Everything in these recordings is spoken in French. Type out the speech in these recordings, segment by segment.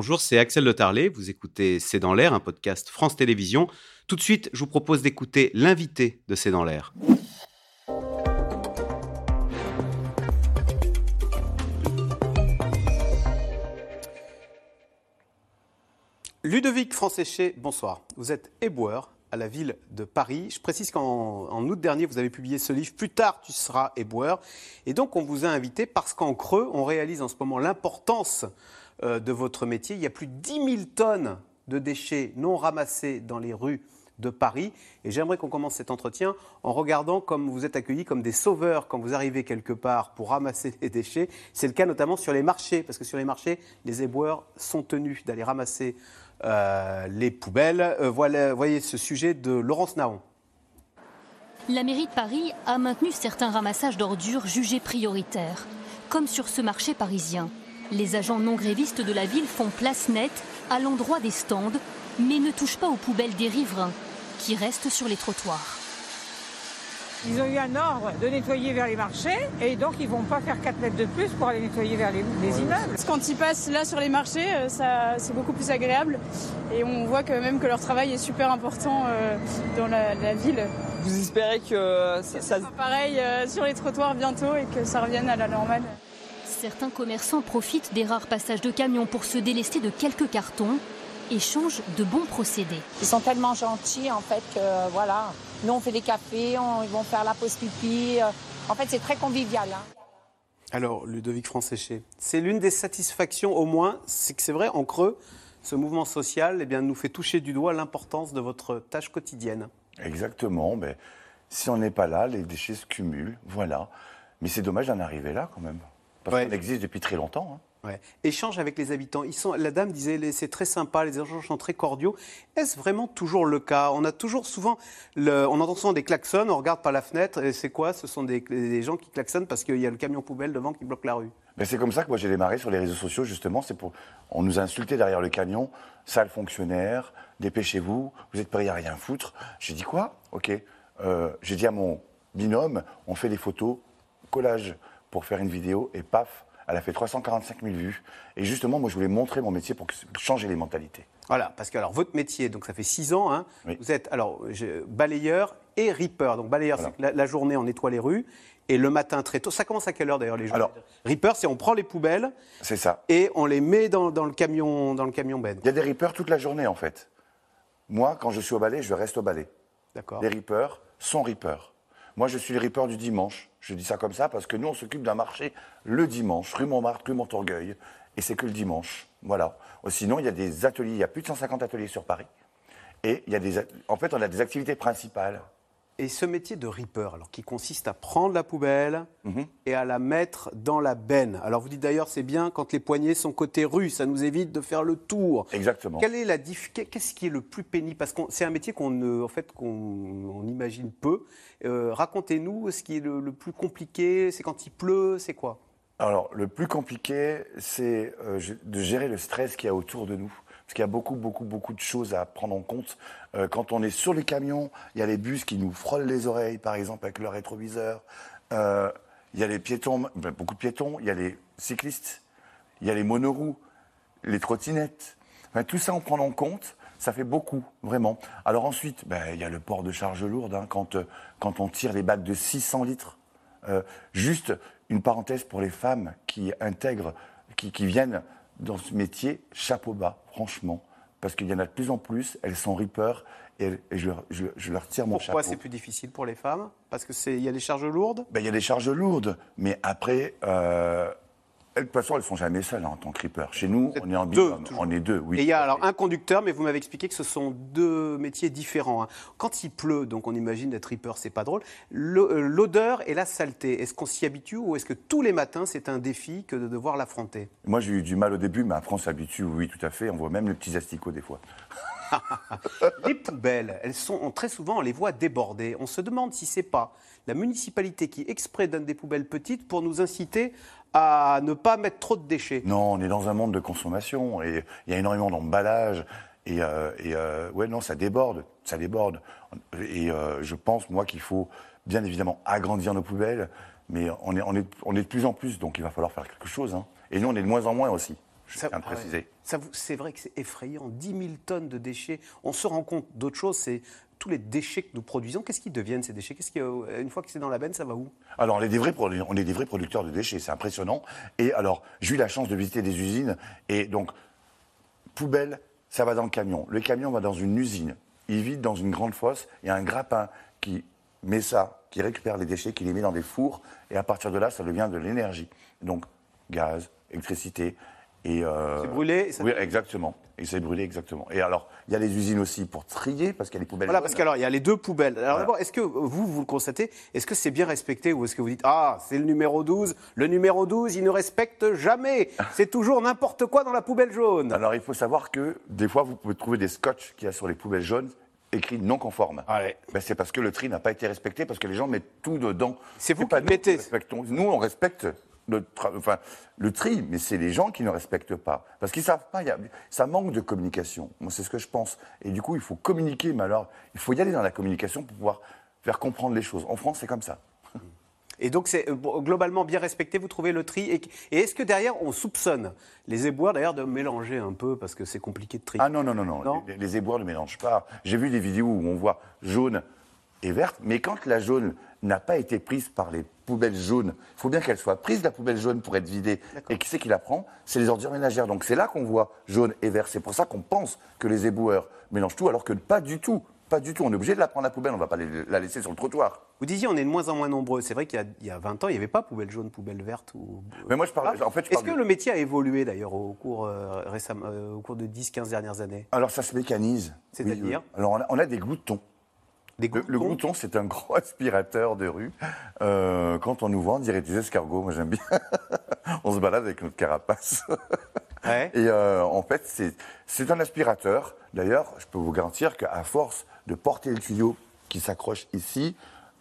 bonjour, c'est Axel Le Tarlet. Vous écoutez C'est dans l'air, un podcast France Télévisions. Tout de suite, je vous propose d'écouter l'invité de C'est dans l'air. Ludovic Francéché, bonsoir. Vous êtes éboueur à la ville de Paris. Je précise qu'en août dernier, vous avez publié ce livre Plus tard, tu seras éboueur. Et donc, on vous a invité parce qu'en creux, on réalise en ce moment l'importance de votre métier. Il y a plus de 10 000 tonnes de déchets non ramassés dans les rues de Paris. Et j'aimerais qu'on commence cet entretien en regardant comme vous êtes accueillis comme des sauveurs quand vous arrivez quelque part pour ramasser les déchets. C'est le cas notamment sur les marchés, parce que sur les marchés, les éboueurs sont tenus d'aller ramasser euh, les poubelles. Euh, voilà, voyez ce sujet de Laurence Naon. La mairie de Paris a maintenu certains ramassages d'ordures jugés prioritaires, comme sur ce marché parisien. Les agents non grévistes de la ville font place nette à l'endroit des stands, mais ne touchent pas aux poubelles des riverains, qui restent sur les trottoirs. Ils ont eu un ordre de nettoyer vers les marchés et donc ils vont pas faire 4 mètres de plus pour aller nettoyer vers les, immeubles. Quand ils passent là sur les marchés, euh, c'est beaucoup plus agréable et on voit que même que leur travail est super important euh, dans la, ville. Vous espérez que ça, ça... pareil euh, sur les trottoirs bientôt et que ça revienne à la normale. Certains commerçants profitent des rares passages de camions pour se délester de quelques cartons échangent de bons procédés. Ils sont tellement gentils en fait que voilà. Nous on fait des cafés, ils vont faire la pause pipi. Euh, en fait c'est très convivial. Hein. Alors Ludovic Francéché, c'est l'une des satisfactions au moins, c'est que c'est vrai en creux, ce mouvement social eh bien, nous fait toucher du doigt l'importance de votre tâche quotidienne. Exactement, mais si on n'est pas là, les déchets se cumulent, voilà. Mais c'est dommage d'en arriver là quand même, parce qu'on existe depuis très longtemps. Hein. Échange avec les habitants. Ils sont, la dame disait c'est très sympa, les échanges sont très cordiaux. Est-ce vraiment toujours le cas? On a toujours souvent, on entend souvent des klaxons, on regarde par la fenêtre et c'est quoi? Ce sont des, gens qui klaxonnent parce qu'il y a le camion poubelle devant qui bloque la rue. Mais c'est comme ça que moi j'ai démarré sur les réseaux sociaux justement. C'est pour, on nous a insulté derrière le camion, sale fonctionnaire, dépêchez-vous, vous êtes prêts à rien foutre. J'ai dit quoi? Ok. Euh, j'ai dit à mon binôme, on fait des photos, collage pour faire une vidéo et paf elle a fait 345 000 vues. Et justement, moi, je voulais montrer mon métier pour changer les mentalités. Voilà, parce que alors, votre métier, donc ça fait 6 ans, hein, vous êtes alors balayeur et ripper. Donc balayeur, c'est la, journée, on nettoie les rues. Et le matin très tôt, ça commence à quelle heure d'ailleurs les jours Alors, Ripper, c'est on prend les poubelles. C'est ça. Et on les met dans, le camion, dans le camion ben. Il y a des rippers toute la journée en fait. Moi, quand je suis au balai, je reste au balai. D'accord. Les rippers sont rippers. Moi, je suis le ripper du dimanche. Je dis ça comme ça parce que nous, on s'occupe d'un marché le dimanche, rue Montmartre, rue Montorgueil, et c'est que le dimanche. Voilà. Sinon, il y a des ateliers, il y a plus de 150 ateliers sur Paris. Et il y a des, en fait, on a des activités principales. Et ce métier de ripper, alors qui consiste à prendre la poubelle mhm. et à la mettre dans la benne. Alors vous dites d'ailleurs c'est bien quand les poignées sont côté rue, ça nous évite de faire le tour. Exactement. Quelle est la Qu'est-ce qui est le plus pénible? Parce que c'est un métier qu'on en fait qu'on imagine peu. Euh, racontez-nous ce qui est le, plus compliqué. C'est quand il pleut, c'est quoi? Alors le plus compliqué, c'est euh, de gérer le stress qu'il y a autour de nous parce qu'il y a beaucoup, beaucoup, beaucoup de choses à prendre en compte. Euh, quand on est sur les camions, il y a les bus qui nous frôlent les oreilles, par exemple, avec leur rétroviseur. Euh, il y a les piétons, beaucoup de piétons, il y a les cyclistes, il y a les monoroues, les trottinettes. tout ça, on prend en compte, ça fait beaucoup, vraiment. Alors ensuite, ben, il y a le port de charge lourde, hein, quand, euh, quand on tire les bacs de 600 litres. juste une parenthèse pour les femmes qui intègrent, qui viennent dans ce métier, chapeau bas, franchement, parce qu'il y en a de plus en plus, elles sont rippers et, je, leur, tire mon chapeau. Pourquoi c'est plus difficile pour les femmes? Parce qu'il y a des charges lourdes? Ben, Il y a des charges lourdes, mais après, euh, de toute façon, elles ne sont jamais seules hein, en tant que creeper. Chez nous, on est en binôme. On est deux, oui. Et il y a alors un conducteur, mais vous m'avez expliqué que ce sont deux métiers différents. Hein. Quand il pleut, donc on imagine d'être ce c'est pas drôle. Euh, l'odeur et la saleté, est-ce qu'on s'y habitue ou est-ce que tous les matins c'est un défi que de devoir l'affronter? Moi j'ai eu du mal au début, mais après on s'habitue, oui, tout à fait. On voit même les petits asticots des fois. les poubelles, elles sont très souvent, on les voit débordées. On se demande si c'est pas la municipalité qui exprès donne des poubelles petites pour nous inciter à ne pas mettre trop de déchets. Non, on est dans un monde de consommation et il y a énormément d'emballage. Et, euh, euh, ouais, non, ça déborde, ça déborde. Et euh, je pense, moi, qu'il faut bien évidemment agrandir nos poubelles, mais on est, on, est, on est de plus en plus, donc il va falloir faire quelque chose. Hein. Et nous, on est de moins en moins aussi. Je Ça- tiens à ouais. préciser. Ça C'est vrai que c'est effrayant. 10 000 tonnes de déchets. On se rend compte d'autre chose, c'est tous les déchets que nous produisons. Qu'est-ce qu'ils deviennent ces déchets? Qu'est-ce euh, Une fois que c'est dans la benne, ça va où? Alors, on est, des vrais, on est des vrais producteurs de déchets, c'est impressionnant. Et alors, j'ai eu la chance de visiter des usines. Et donc, poubelle, ça va dans le camion. Le camion va dans une usine. Il vide dans une grande fosse. Il y a un grappin qui met ça, qui récupère les déchets, qui les met dans des fours. Et à partir de là, ça devient de l'énergie. Donc, gaz, électricité. Et euh, C'est brûlé et ça- Oui, exactement. Et c'est brûlé, exactement. Et alors, il y a les usines aussi pour trier, parce qu'il y a les poubelles. Voilà, parce qu'alors, il y a les deux poubelles. Alors Voilà. d'abord, est-ce que vous, vous le constatez Est-ce que c'est bien respecté ou est-ce que vous dites Ah, c'est le numéro 12. Le numéro 12, il ne respecte jamais. C'est toujours n'importe quoi dans la poubelle jaune. Alors, il faut savoir que des fois, vous pouvez trouver des scotch qu'il y a sur les poubelles jaunes écrits non conformes. Ouais. Ben, c'est parce que le tri n'a pas été respecté, parce que les gens mettent tout dedans. C'est vous pas qui nous mettez. Nous, on respecte le, enfin, le tri, mais c'est les gens qui ne respectent pas. Parce qu'ils savent pas, y a- ça manque de communication. Moi, c'est ce que je pense. Et du coup, il faut communiquer, mais alors, il faut y aller dans la communication pour pouvoir faire comprendre les choses. En France, c'est comme ça. Et donc, c'est euh, globalement bien respecté, vous trouvez le tri. Et, et est-ce que derrière, on soupçonne les éboueurs d'ailleurs de mélanger un peu parce que c'est compliqué de trier? Ah non, non, non, non. Non? Les, les éboueurs ne mélangent pas. J'ai vu des vidéos où on voit jaune et verte, mais quand la jaune n'a pas été prise par les poubelles jaunes, il faut bien qu'elle soit prise, la poubelle jaune, pour être vidée. Et qui c'est qui la prend? C'est les ordures ménagères. Donc c'est là qu'on voit jaune et vert. C'est pour ça qu'on pense que les éboueurs mélangent tout, alors que pas du tout. Pas du tout. On est obligé de la prendre la poubelle, on ne va pas la laisser sur le trottoir. Vous disiez, on est de moins en moins nombreux. C'est vrai qu'il y a- il y, a 20 ans, il n'y avait pas poubelle jaune, poubelle verte. Ou... Mais moi, je parle. En fait, Est-ce que de- le métier a évolué d'ailleurs au cours, euh, récemment, euh, au cours de 10-15 dernières années? Alors ça se mécanise. C'est-à-dire? Oui, oui. Alors on a, on a des gloutons. Des Le, le glouton, c'est un gros aspirateur de rue. Euh, quand on nous vend, on dirait des escargots. Moi, j'aime bien. on se balade avec notre carapace. Ouais. Et euh, en fait, c'est- c'est un aspirateur. D'ailleurs, je peux vous garantir qu'à force de porter le tuyau qui s'accroche ici,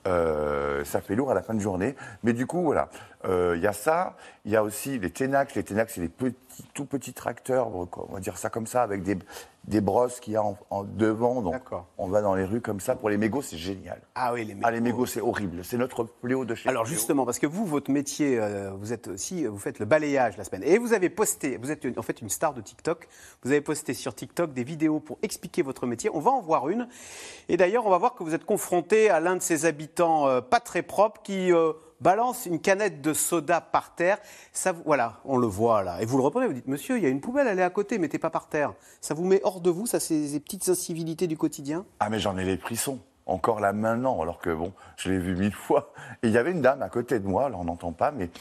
euh, ça fait lourd à la fin de journée. Mais du coup, voilà, Euh, il y a ça. Il y a aussi les Tenax. Les Tenax, c'est petits, tout petits tracteurs, on va dire ça comme ça, avec des, des brosses qu'il y a en, en devant. Donc, on va dans les rues comme ça. Pour les mégots, c'est génial. Ah oui, les mégots. Ah, les mégots, c'est horrible. C'est notre fléau de chez Alors justement, parce que vous, votre métier, euh, vous êtes aussi, vous faites le balayage la semaine, et vous avez posté, vous êtes une- en fait une star de TikTok. Vous avez posté sur TikTok des vidéos pour expliquer votre métier. On va en voir une, et d'ailleurs, on va voir que vous êtes confronté à l'un de ces habitants euh, pas très propres qui euh, balance une canette de soda par terre. Ça, voilà, on le voit là, et vous le reprenez. Vous dites, Monsieur, il y a une poubelle, elle est à côté, mettez pas par terre. Ça vous met hors de vous, ça, ces petites incivilités du quotidien? Ah, mais j'en ai les frissons. Encore là maintenant, alors que bon, je l'ai vu mille fois. Et il y avait une dame à côté de moi, alors on n'entend pas, mais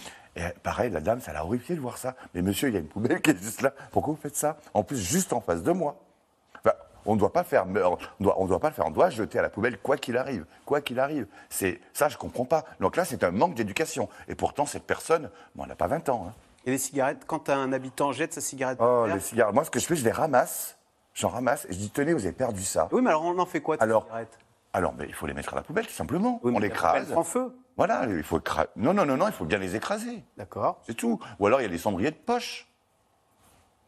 pareil, la dame, ça l'a horrifié de voir ça. Mais monsieur, il y a une poubelle qui est juste là. Pourquoi vous faites ça? En plus, juste en face de moi. On ne doit pas faire, on doit, on doit pas le faire. On doit jeter à la poubelle quoi qu'il arrive, quoi qu'il arrive. C'est ça, je comprends pas. Donc là, c'est un manque d'éducation. Et pourtant, cette personne, bon, elle n'a pas 20 ans. hein. Et les cigarettes, quand un habitant jette sa cigarette Oh, les cigares. Moi, ce que je fais, je les ramasse. J'en ramasse et je dis tenez, vous avez perdu ça. Oui, mais alors on en fait quoi de Alors, cigarettes? Alors, mais il faut les mettre à la poubelle, tout simplement. Oui, on les écrase. prend feu. Voilà, il faut écraser. Non, non, non, non, il faut bien les écraser. D'accord. C'est tout. Ou alors, il y a les cendriers de poche.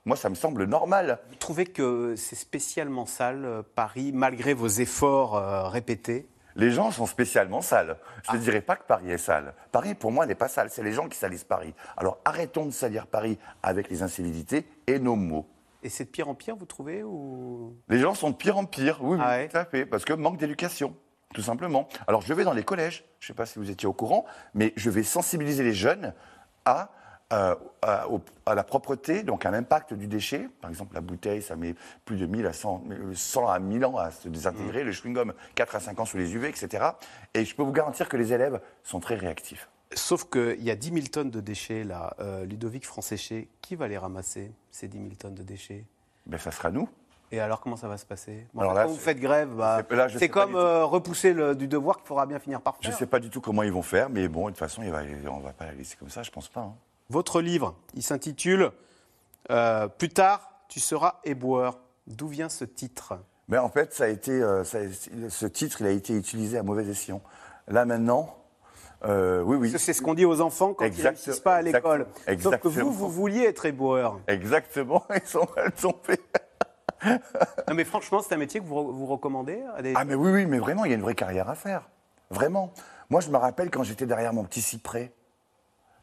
Moi, ça me semble normal. Vous trouvez que c'est spécialement sale, euh, Paris, malgré vos efforts euh, répétés Les gens sont spécialement sales. Je ne Ah. dirais pas que Paris est sale. Paris, pour moi, n'est pas sale. C'est les gens qui salissent Paris. Alors, arrêtons de salir Paris avec les incivilités et nos mots. Et c'est de pire en pire, vous trouvez ou... Les gens sont de pire en pire, oui, oui, Ah ouais tout à fait, parce que manque d'éducation, tout simplement. Alors je vais dans les collèges, je ne sais pas si vous étiez au courant, mais je vais sensibiliser les jeunes à, euh, à, au- à la propreté, donc à l'impact du déchet. Par exemple, la bouteille, ça met plus de 1000 à 100, 100 à 1000 ans à se Mmh. désintégrer, le chewing-gum 4 à 5 ans sous les UV, etc. Et je peux vous garantir que les élèves sont très réactifs. Sauf qu'il y a 10 000 tonnes de déchets, là. Euh, Ludovic Franséché, qui va les ramasser, ces 10 000 tonnes de déchets? Ben, ça sera nous. Et alors, comment ça va se passer? Bon, Alors Quand vous faites grève, bah, c'est- je comme euh, repousser le, du devoir qu'il faudra bien finir par Je faire. ne sais pas du tout comment ils vont faire, mais bon, de toute façon, il va- on ne va pas la laisser comme ça, je pense pas. hein. Votre livre, il s'intitule euh, Plus tard, tu seras éboueur. D'où vient ce titre? Mais en fait, ça a été, euh, ça a- ce titre, il a été utilisé à mauvais escient. Là maintenant, euh, oui, oui. C'est ce qu'on dit aux enfants quand ils ne réussissent pas à l'école. exactement. Sauf que vous, vous vouliez être éboueur. Exactement, ils sont mal tombés. Non, mais franchement, c'est un métier que vous, vous recommandez à des... Ah mais oui, oui, mais vraiment, il y a une vraie carrière à faire. Vraiment. Moi, je me rappelle quand j'étais derrière mon petit cyprès,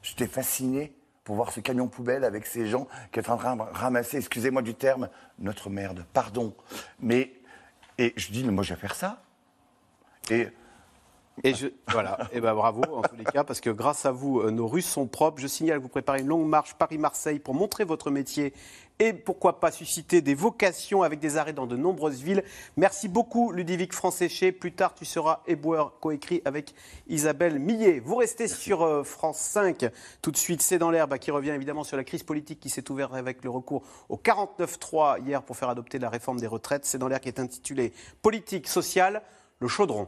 j'étais fasciné pour voir ce camion poubelle avec ces gens qui sont en train de ramasser, excusez-moi du terme, notre merde, pardon. Mais, et je dis, mais moi je vais faire ça. Et et je, voilà, et ben bravo en tous les cas, parce que grâce à vous, euh, nos rues sont propres. Je signale que vous préparez une longue marche Paris-Marseille pour montrer votre métier et pourquoi pas susciter des vocations avec des arrêts dans de nombreuses villes. Merci beaucoup Ludovic Franséché. Plus tard, tu seras éboueur, coécrit avec Isabelle Millet. Vous restez sur euh, France 5. Tout de suite, c'est dans l'herbe qui revient évidemment sur la crise politique qui s'est ouverte avec le recours au 49-3 hier pour faire adopter la réforme des retraites. C'est dans l'air qui est intitulé Politique sociale, le chaudron.